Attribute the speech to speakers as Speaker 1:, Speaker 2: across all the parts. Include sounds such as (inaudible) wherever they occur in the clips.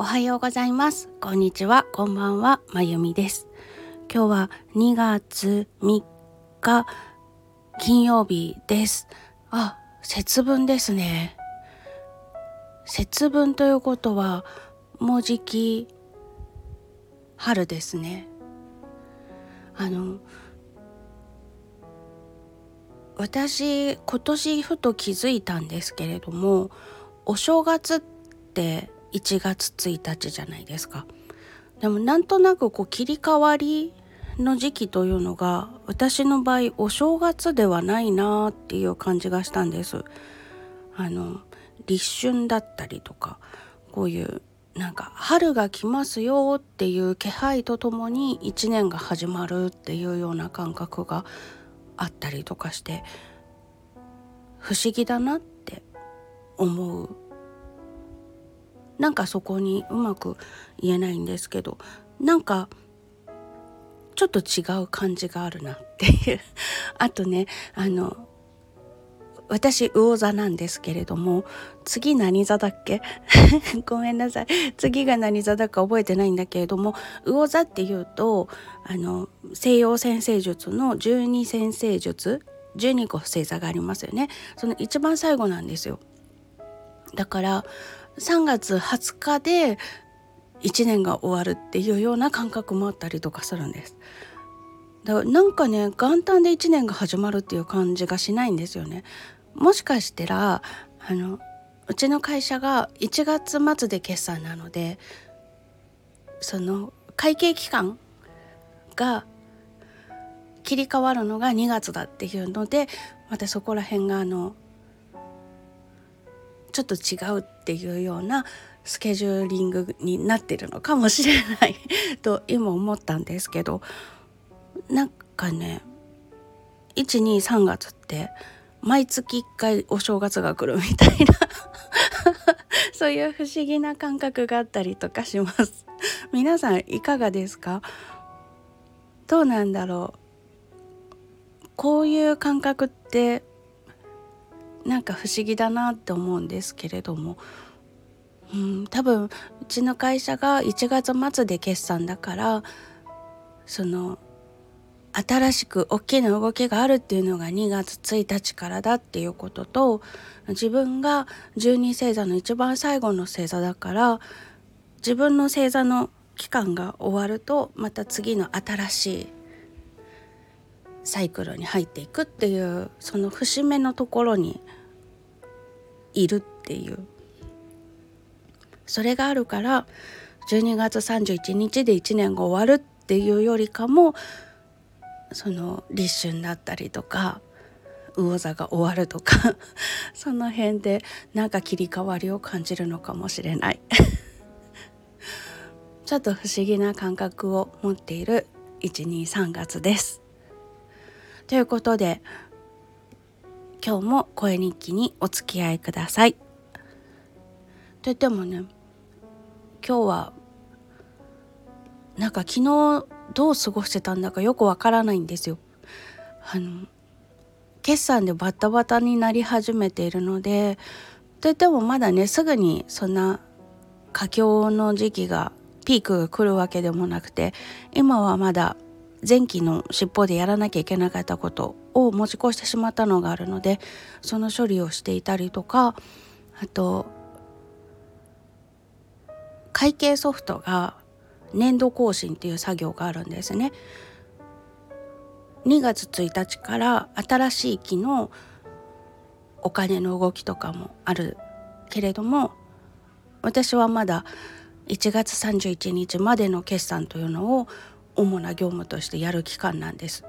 Speaker 1: おはようございます。こんにちは。こんばんは。まゆみです。今日は2月3日金曜日です。あ節分ですね。節分ということはもうじき春ですね。あの私今年ふと気づいたんですけれどもお正月って1月1日じゃないですか。でもなんとなくこう切り替わりの時期というのが私の場合お正月ではないなっていう感じがしたんです。あの立春だったりとかこういうなんか春が来ますよっていう気配とともに1年が始まるっていうような感覚があったりとかして不思議だなって思うなんかそこにうまく言えないんですけどなんかちょっと違う感じがあるなっていう。(laughs) あとねあの私魚座なんですけれども次何座だっけ？(laughs) ごめんなさい。次が何座だか覚えてないんだけれども魚座っていうとあの西洋先生術の十二先生術12個星座がありますよね。その一番最後なんですよ。だから3月20日で1年が終わるっていうような感覚もあったりとかするんです。だからなんかね元旦で1年が始まるっていう感じがしないんですよね。もしかしたらあのうちの会社が1月末で決算なのでその会計期間が切り替わるのが2月だっていうのでまたそこら辺があのちょっと違うっていうようなスケジューリングになってるのかもしれない (laughs) と今思ったんですけどなんかね123月って毎月1回お正月が来るみたいな。(laughs) そういう不思議な感覚があったりとかします。(laughs) 皆さんいかがですか？どうなんだろう？こういう感覚ってなんか不思議だなって思うんですけれども、うん、多分うちの会社が1月末で決算だからその新しく大きな動きがあるっていうのが2月1日からだっていうことと自分が12星座の一番最後の星座だから自分の星座の期間が終わるとまた次の新しいサイクルに入っていくっていうその節目のところにいるっていうそれがあるから12月31日で1年が終わるっていうよりかもその立春だったりとか魚座が終わるとか (laughs) その辺でなんか切り替わりを感じるのかもしれない (laughs) ちょっと不思議な感覚を持っている123月です。ということで今日も声日記にお付き合いください。といってもね今日はなんか昨日どう過ごしてたんだかよくわからないんですよ。あの決算でバタバタになり始めているのでといってもまだねすぐにそんな佳境の時期がピークが来るわけでもなくて今はまだ前期の尻尾でやらなきゃいけなかったことを持ち越してしまったのがあるのでその処理をしていたりとかあと会計ソフトが年度更新っていう作業があるんですね。2月1日から新しい期のお金の動きとかもあるけれども私はまだ1月31日までの決算というのを主な業務としてやる期間なんです。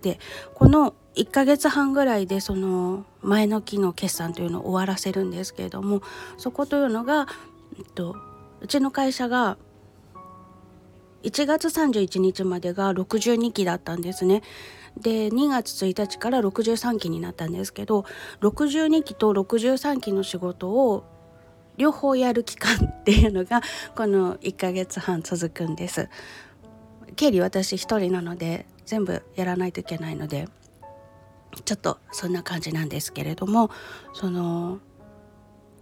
Speaker 1: でこの1ヶ月半ぐらいでその前の期の決算というのを終わらせるんですけれどもそこというのが、えっと、うちの会社が1月31日までが62期だったんですね。で2月1日から63期になったんですけど62期と63期の仕事を両方やる期間っていうのがこの1ヶ月半続くんです。経理私一人なので全部やらないといけないのでちょっとそんな感じなんですけれどもその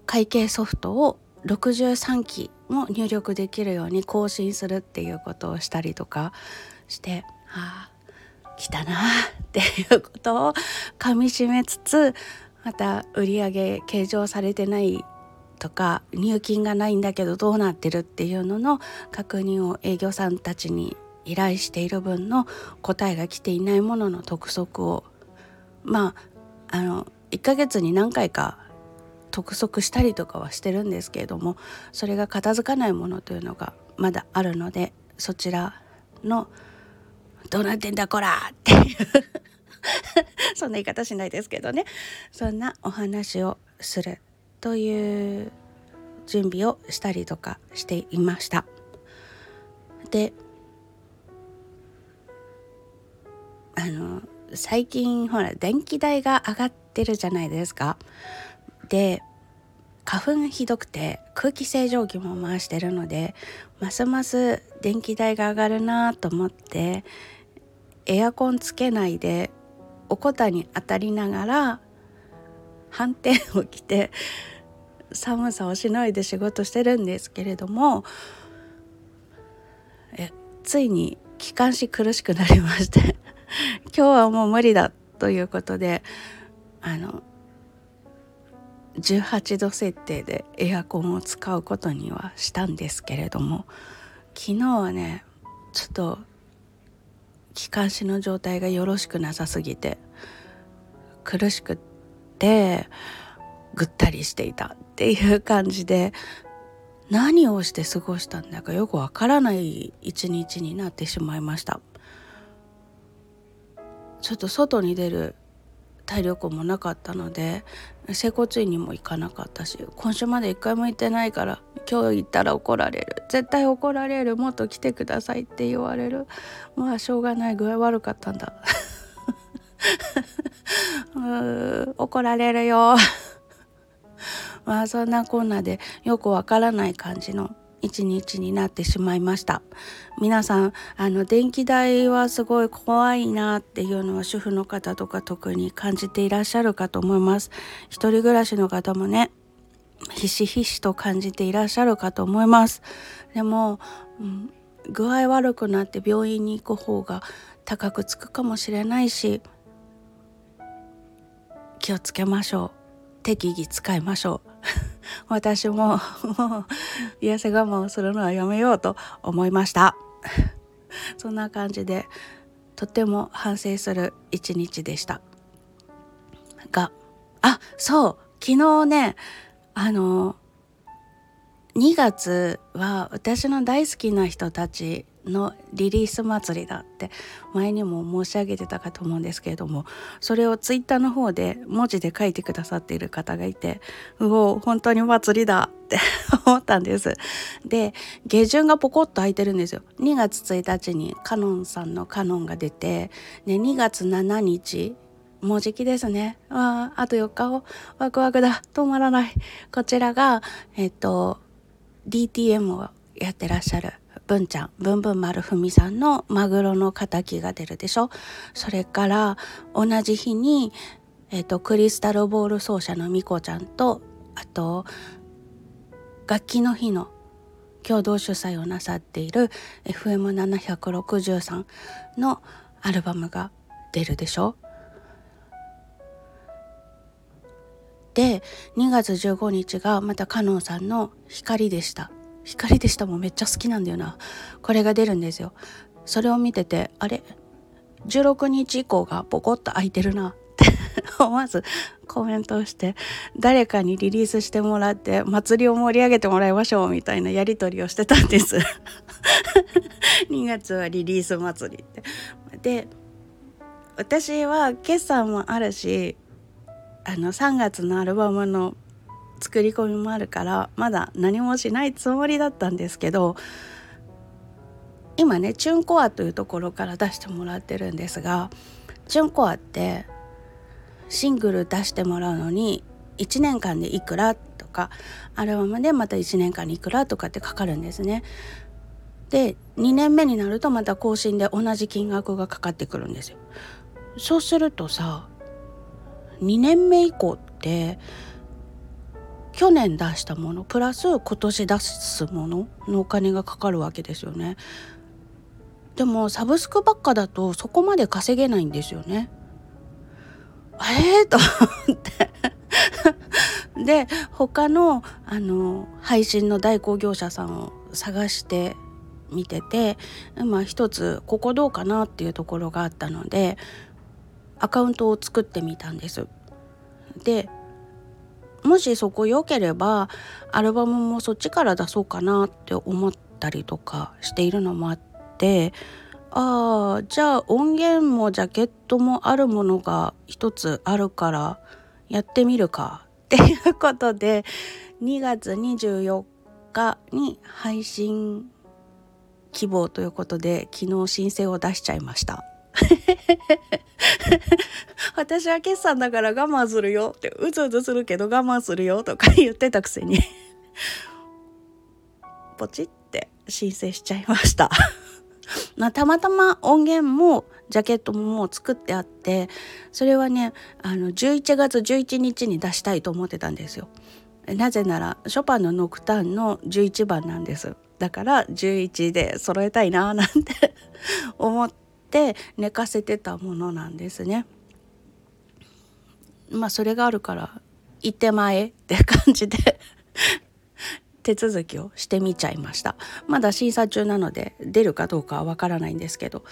Speaker 1: 会計ソフトを63期も入力できるように更新するっていうことをしたりとかしてああ来たなっていうことをかみしめつつまた売り上げ計上されてないとか入金がないんだけどどうなってるっていうのの確認を営業さんたちに依頼している分の答えが来ていないものの督促を。まああの1ヶ月に何回か督促したりとかはしてるんですけれどもそれが片付かないものというのがまだあるのでそちらの「どうなってんだこら!」っていう (laughs) そんな言い方しないですけどねそんなお話をするという準備をしたりとかしていました。であの最近ほら電気代が上がってるじゃないですか。で花粉がひどくて空気清浄機も回してるのでますます電気代が上がるなと思ってエアコンつけないでおこたに当たりながら反転を着て寒さをしのいで仕事してるんですけれどもえついに気管支苦しくなりまして今日はもう無理だということであの18度設定でエアコンを使うことにはしたんですけれども昨日はねちょっと気管支の状態がよろしくなさすぎて苦しくてぐったりしていたっていう感じで何をして過ごしたんだかよくわからない一日になってしまいました。ちょっと外に出る体力もなかったので整骨院にも行かなかったし今週まで一回も行ってないから今日行ったら怒られる。絶対怒られる。もっと来てくださいって言われる。まあしょうがない具合悪かったんだ。(laughs) う怒られるよ。(laughs) まあそんなこんなでよくわからない感じの一日になってしまいました。皆さんあの電気代はすごい怖いなっていうのは主婦の方とか特に感じていらっしゃるかと思います。一人暮らしの方もねひしひしと感じていらっしゃるかと思います。でも、うん、具合悪くなって病院に行く方が高くつくかもしれないし気をつけましょう。適宜使いましょう。(laughs) 私も (laughs) もう痩せ我慢をするのはやめようと思いました。(laughs) そんな感じでとても反省する一日でした。があそう昨日ねあの2月は私の大好きな人たちのリリース祭りだって前にも申し上げてたかと思うんですけれどもそれをツイッターの方で文字で書いてくださっている方がいてうお本当に祭りだって (laughs) 思ったんですで下旬がポコッと空いてるんですよ2月1日にカノンさんのカノンが出てで2月7日もうじきですね。ああと4日をワクワクだ。止まらない。こちらが、えっと、DTM をやってらっしゃる文ちゃん、ぶんぶん丸文さんのマグロの敵が出るでしょ？それから同じ日に、えっ、ー、と、クリスタルボール奏者のみこちゃんと、あと、楽器の日の共同主催をなさっている FM763 のアルバムが出るでしょ？で2月15日がまたカノンさんの光でした。光でした。もめっちゃ好きなんだよな。これが出るんですよ。それを見ててあれ？16日以降がポコッと空いてるな。って (laughs) 思わずコメントをして誰かにリリースしてもらって祭りを盛り上げてもらいましょうみたいなやり取りをしてたんです。(laughs) 2月はリリース祭りって。で私は決算もあるしあの3月のアルバムの作り込みもあるからまだ何もしないつもりだったんですけど今ねチュンコアというところから出してもらってるんですがチュンコアってシングル出してもらうのに1年間でいくらとかアルバムでまた1年間にいくらとかってかかるんですね。で2年目になるとまた更新で同じ金額がかかってくるんですよ。そうするとさ2年目以降って去年出したものプラス今年出すもののお金がかかるわけですよね。でもサブスクばっかだとそこまで稼げないんですよね。あれと思って (laughs) で他のあの配信の代行業者さんを探して見てて、まあ、一つここどうかなっていうところがあったのでアカウントを作ってみたんです。でもしそこ良ければアルバムもそっちから出そうかなって思ったりとかしているのもあってああじゃあ音源もジャケットもあるものが一つあるからやってみるかっていうことで2月24日に配信希望ということで昨日申請を出しちゃいました。(laughs) 私は決算だから我慢するよってうずうずするけど我慢するよとか言ってたくせに。ポチって申請しちゃいました。(laughs) ま、たまたま音源もジャケットももう作ってあってそれはねあの11月11日に出したいと思ってたんですよ。なぜならショパンのノクターンの11番なんです。だから11で揃えたいななんて思って寝かせてたものなんですね。まあそれがあるから行ってまえって感じで (laughs) 手続きをしてみちゃいましたまだ審査中なので出るかどうかはわからないんですけど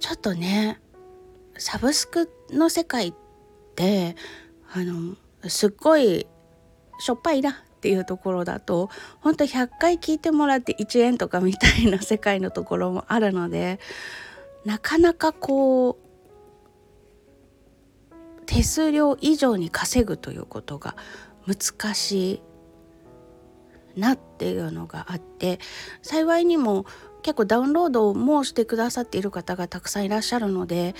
Speaker 1: ちょっとねサブスクの世界ってあのすっごいしょっぱいなっていうところだとほんと100回聞いてもらって1円とかみたいな世界のところもあるのでなかなかこう手数料以上に稼ぐということが難しいなっていうのがあって幸いにも結構ダウンロードもしてくださっている方がたくさんいらっしゃるので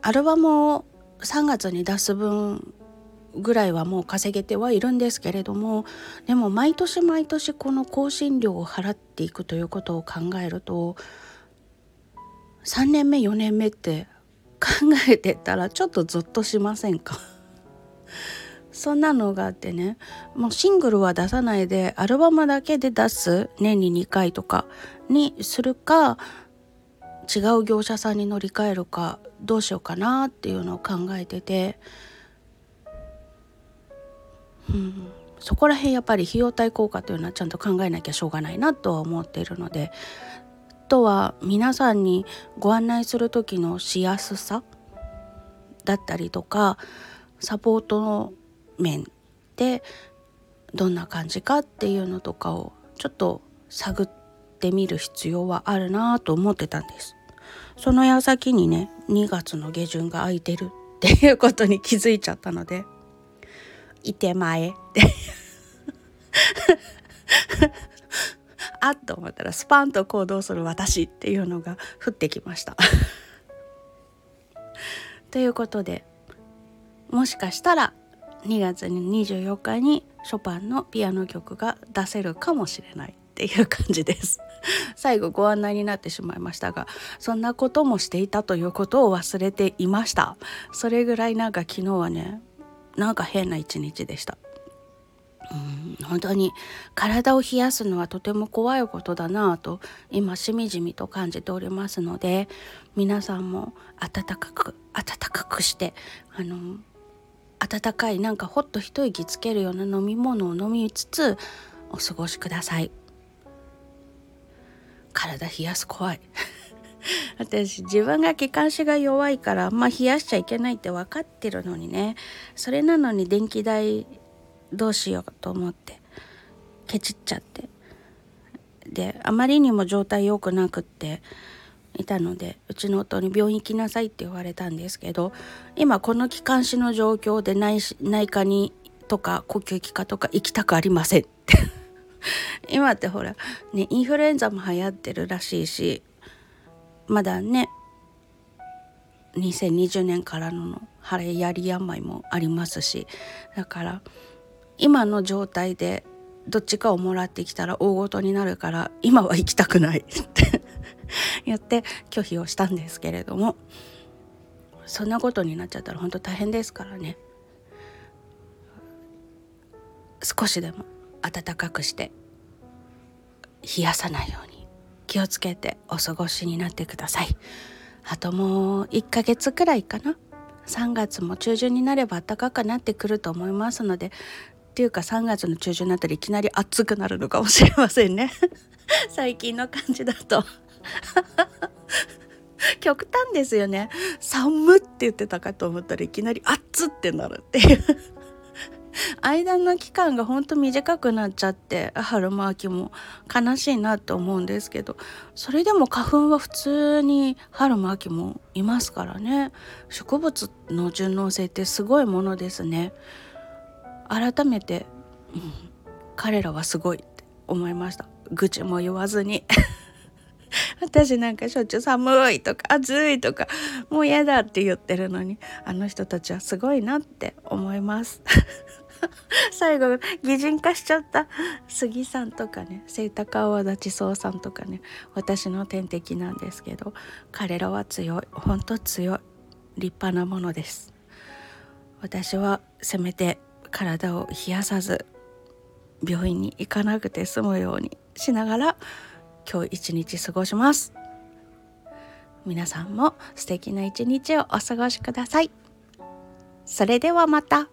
Speaker 1: アルバムを3月に出す分ぐらいはもう稼げてはいるんですけれどもでも毎年毎年この更新料を払っていくということを考えると3年目4年目って考えてたらちょっとゾッとしませんか？(laughs) そんなのがあってね。もうシングルは出さないでアルバムだけで出す年に2回とかにするか違う業者さんに乗り換えるかどうしようかなっていうのを考えてて。うん、そこら辺やっぱり費用対効果というのはちゃんと考えなきゃしょうがないなとは思っているので。とは皆さんにご案内する時のしやすさだったりとかサポートの面でどんな感じかっていうのとかをちょっと探ってみる必要はあるなと思ってたんです。その矢先にね2月の下旬が空いてる (laughs) っていうことに気づいちゃったのでいてまえってあっと思ったらスパンと行動する私っていうのが降ってきました。(laughs) ということでもしかしたら2月24日にショパンのピアノ曲が出せるかもしれないっていう感じです。(laughs) 最後ご案内になってしまいましたがそんなこともしていたということを忘れていました。それぐらいなんか昨日はねなんか変な一日でした。うん本当に体を冷やすのはとても怖いことだなぁと今しみじみと感じておりますので皆さんも温かく温かくしてあの温かいなんかほっと一息つけるような飲み物を飲みつつお過ごしください。体冷やす怖い。(laughs) 私自分が気管支が弱いからまあ冷やしちゃいけないって分かってるのにね。それなのに電気代どうしようと思ってケチっちゃって。であまりにも状態良くなくっていたのでうちの夫に病院行きなさいって言われたんですけど今この気管支の状況で内内科にとか呼吸器科とか行きたくありませんって。(laughs) 今ってほらねインフルエンザも流行ってるらしいしまだね2020年からの腫れやり病もありますしだから今の状態でどっちかをもらってきたら大ごとになるから今は行きたくないって言って拒否をしたんですけれどもそんなことになっちゃったら本当大変ですからね。少しでも暖かくして冷やさないように気をつけてお過ごしになってください。あともう1ヶ月くらいかな。3月も中旬になれば暖かくなってくると思いますのでっていうか3月の中旬になったらいきなり暑くなるのかもしれませんね。最近の感じだと。(laughs) 極端ですよね。寒って言ってたかと思ったらいきなり暑ってなるっていう。間の期間がほんと短くなっちゃって春も秋も悲しいなと思うんですけどそれでも花粉は普通に春も秋もいますからね。植物の順応性ってすごいものですね改めて、うん、彼らはすごいって思いました。愚痴も言わずに。(laughs) 私なんかしょっちゅう寒いとか暑いとかもう嫌だって言ってるのにあの人たちはすごいなって思います。(laughs) 最後擬人化しちゃった。杉さんとかね清高川立総さんとかね私の天敵なんですけど彼らは強い。ほんと強い。立派なものです。私はせめて体を冷やさず病院に行かなくて済むようにしながら今日一日過ごします皆さんも素敵な一日をお過ごしくださいそれではまた。